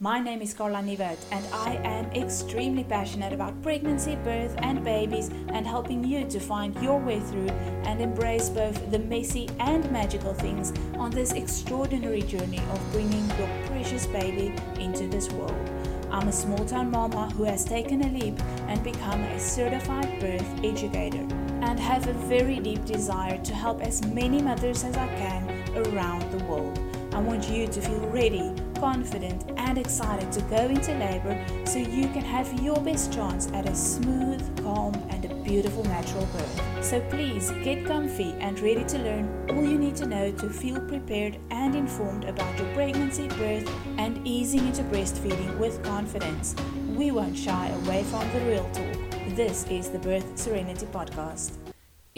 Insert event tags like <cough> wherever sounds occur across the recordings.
My name is Carla Nivert, and I am extremely passionate about pregnancy, birth, and babies, and helping you to find your way through and embrace both the messy and magical things on this extraordinary journey of bringing your precious baby into this world. I'm a small town mama who has taken a leap and become a certified birth educator, and have a very deep desire to help as many mothers as I can around the world. I want you to feel ready, confident, and excited to go into labor so you can have your best chance at a smooth, calm, and a beautiful natural birth. So please get comfy and ready to learn all you need to know to feel prepared and informed about your pregnancy, birth, and easing into breastfeeding with confidence. We won't shy away from the real talk. This is the Birth Serenity Podcast.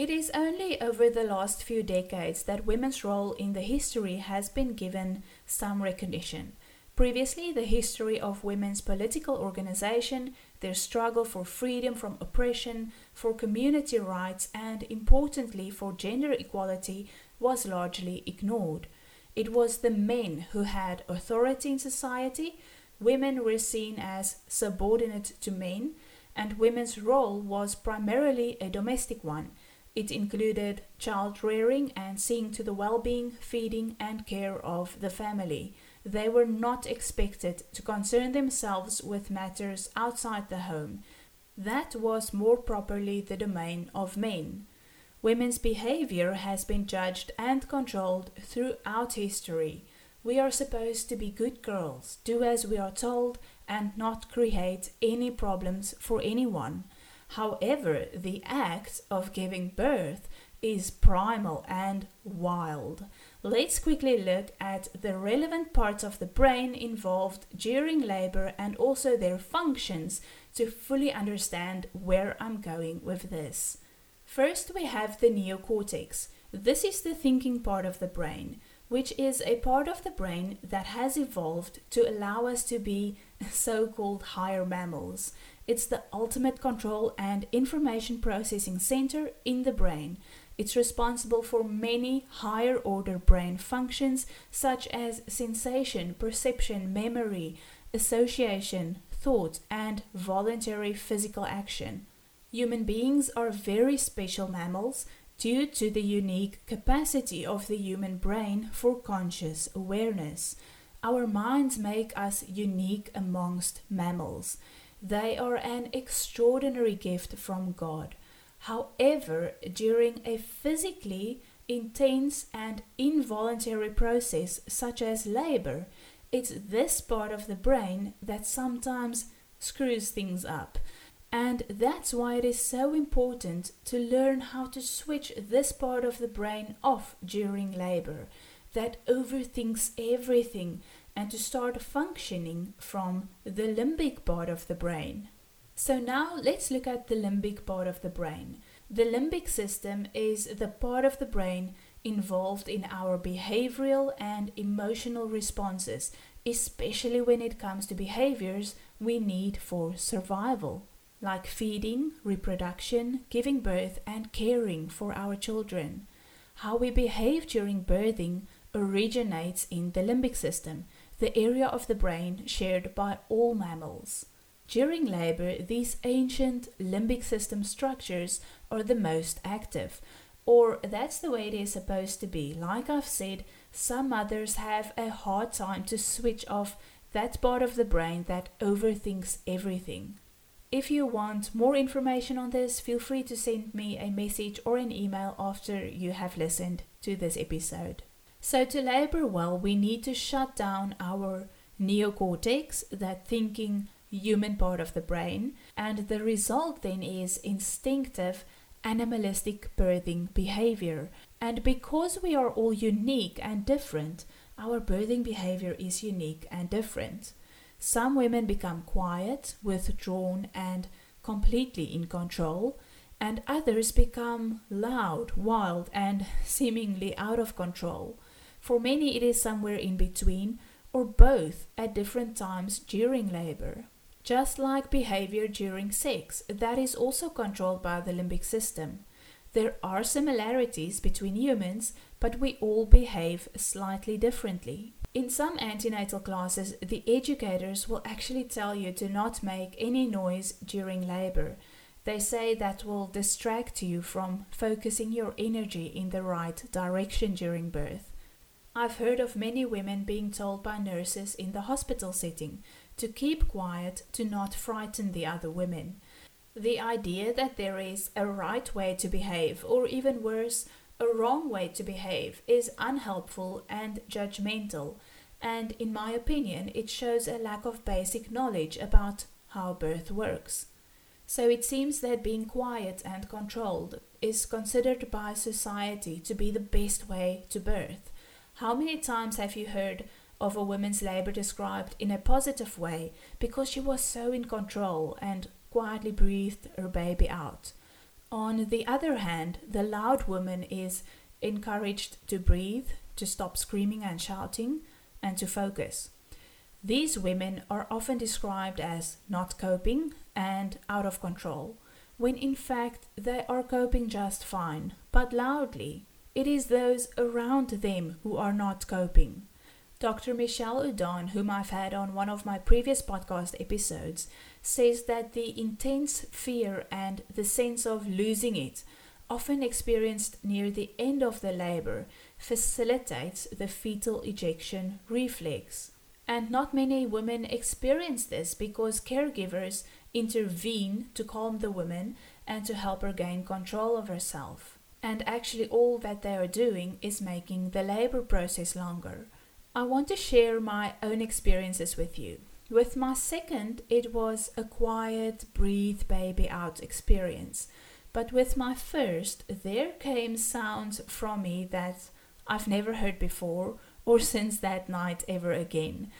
It is only over the last few decades that women's role in the history has been given some recognition. Previously, the history of women's political organization, their struggle for freedom from oppression, for community rights, and importantly for gender equality was largely ignored. It was the men who had authority in society, women were seen as subordinate to men, and women's role was primarily a domestic one it included child rearing and seeing to the well being, feeding, and care of the family. They were not expected to concern themselves with matters outside the home. That was more properly the domain of men. Women's behavior has been judged and controlled throughout history. We are supposed to be good girls, do as we are told, and not create any problems for anyone. However, the act of giving birth is primal and wild. Let's quickly look at the relevant parts of the brain involved during labor and also their functions to fully understand where I'm going with this. First, we have the neocortex. This is the thinking part of the brain, which is a part of the brain that has evolved to allow us to be <laughs> so called higher mammals. It's the ultimate control and information processing center in the brain. It's responsible for many higher order brain functions such as sensation, perception, memory, association, thought, and voluntary physical action. Human beings are very special mammals due to the unique capacity of the human brain for conscious awareness. Our minds make us unique amongst mammals. They are an extraordinary gift from God. However, during a physically intense and involuntary process such as labor, it's this part of the brain that sometimes screws things up. And that's why it is so important to learn how to switch this part of the brain off during labor that overthinks everything and to start functioning from the limbic part of the brain. So, now let's look at the limbic part of the brain. The limbic system is the part of the brain involved in our behavioral and emotional responses, especially when it comes to behaviors we need for survival, like feeding, reproduction, giving birth, and caring for our children. How we behave during birthing originates in the limbic system, the area of the brain shared by all mammals. During labor, these ancient limbic system structures are the most active, or that's the way it is supposed to be. Like I've said, some mothers have a hard time to switch off that part of the brain that overthinks everything. If you want more information on this, feel free to send me a message or an email after you have listened to this episode. So, to labor well, we need to shut down our neocortex, that thinking human part of the brain, and the result then is instinctive animalistic birthing behavior. And because we are all unique and different, our birthing behavior is unique and different. Some women become quiet, withdrawn, and completely in control, and others become loud, wild, and <laughs> seemingly out of control. For many, it is somewhere in between or both at different times during labor. Just like behavior during sex, that is also controlled by the limbic system. There are similarities between humans, but we all behave slightly differently. In some antenatal classes, the educators will actually tell you to not make any noise during labor. They say that will distract you from focusing your energy in the right direction during birth. I've heard of many women being told by nurses in the hospital setting to keep quiet to not frighten the other women. The idea that there is a right way to behave, or even worse, a wrong way to behave, is unhelpful and judgmental, and in my opinion, it shows a lack of basic knowledge about how birth works. So it seems that being quiet and controlled is considered by society to be the best way to birth. How many times have you heard of a woman's labor described in a positive way because she was so in control and quietly breathed her baby out? On the other hand, the loud woman is encouraged to breathe, to stop screaming and shouting, and to focus. These women are often described as not coping and out of control, when in fact they are coping just fine, but loudly it is those around them who are not coping. Dr. Michel Odent, whom I've had on one of my previous podcast episodes, says that the intense fear and the sense of losing it, often experienced near the end of the labor, facilitates the fetal ejection reflex. And not many women experience this because caregivers intervene to calm the woman and to help her gain control of herself and actually all that they are doing is making the labor process longer. I want to share my own experiences with you. With my second, it was a quiet, breathe baby out experience. But with my first, there came sounds from me that I've never heard before or <laughs> since that night ever again.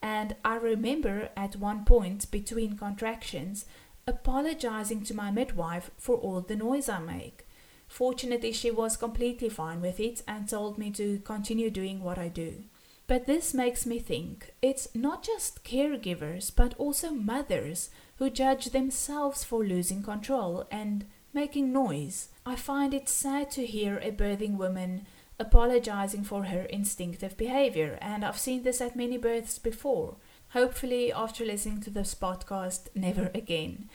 And I remember at one point between contractions apologizing to my midwife for all the noise I make. Fortunately, she was completely fine with it and told me to continue doing what I do. But this makes me think it's not just caregivers, but also mothers who judge themselves for losing control and making noise. I find it sad to hear a birthing woman apologizing for her instinctive behavior, and I've seen this at many births before. Hopefully, after listening to this podcast, never again.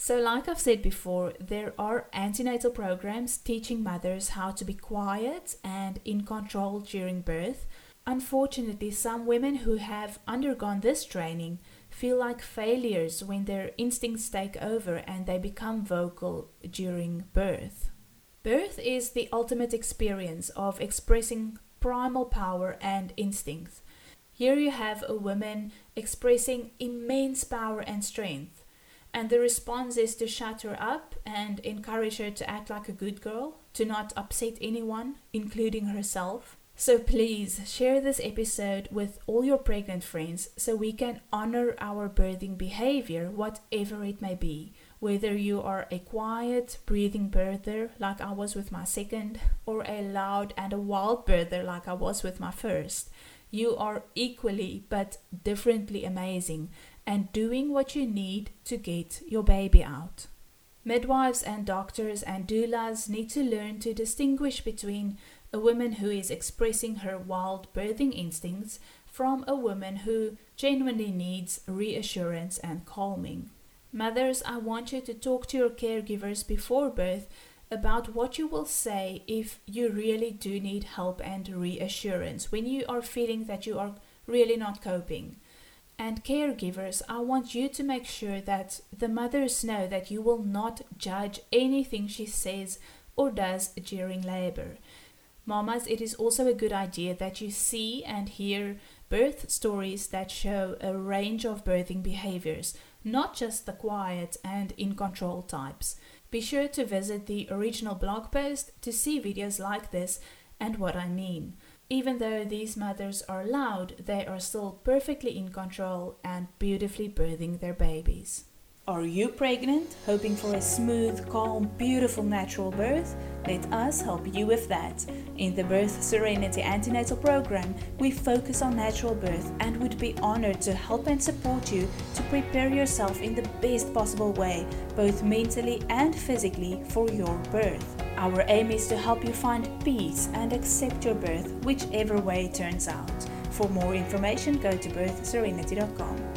So, like I've said before, there are antenatal programs teaching mothers how to be quiet and in control during birth. Unfortunately, some women who have undergone this training feel like failures when their instincts take over and they become vocal during birth. Birth is the ultimate experience of expressing primal power and instincts. Here you have a woman expressing immense power and strength and the response is to shut her up and encourage her to act like a good girl, to not upset anyone, including herself. So please share this episode with all your pregnant friends so we can honor our birthing behavior, whatever it may be. Whether you are a quiet, breathing birther like I was with my second, or a loud and a wild birther like I was with my first, you are equally but differently amazing and doing what you need to get your baby out. Midwives and doctors and doulas need to learn to distinguish between a woman who is expressing her wild birthing instincts from a woman who genuinely needs reassurance and calming. Mothers, I want you to talk to your caregivers before birth about what you will say if you really do need help and reassurance, when you are feeling that you are really not coping and caregivers, I want you to make sure that the mothers know that you will not judge anything she says or does during labor. Mamas, it is also a good idea that you see and hear birth stories that show a range of birthing behaviors, not just the quiet and in control types. Be sure to visit the original blog post to see videos like this and what I mean. Even though these mothers are loud, they are still perfectly in control and beautifully birthing their babies. Are you pregnant, hoping for a smooth, calm, beautiful natural birth? Let us help you with that. In the Birth Serenity Antenatal Program, we focus on natural birth and would be honored to help and support you to prepare yourself in the best possible way, both mentally and physically, for your birth. Our aim is to help you find peace and accept your birth, whichever way it turns out. For more information, go to birthserenity.com.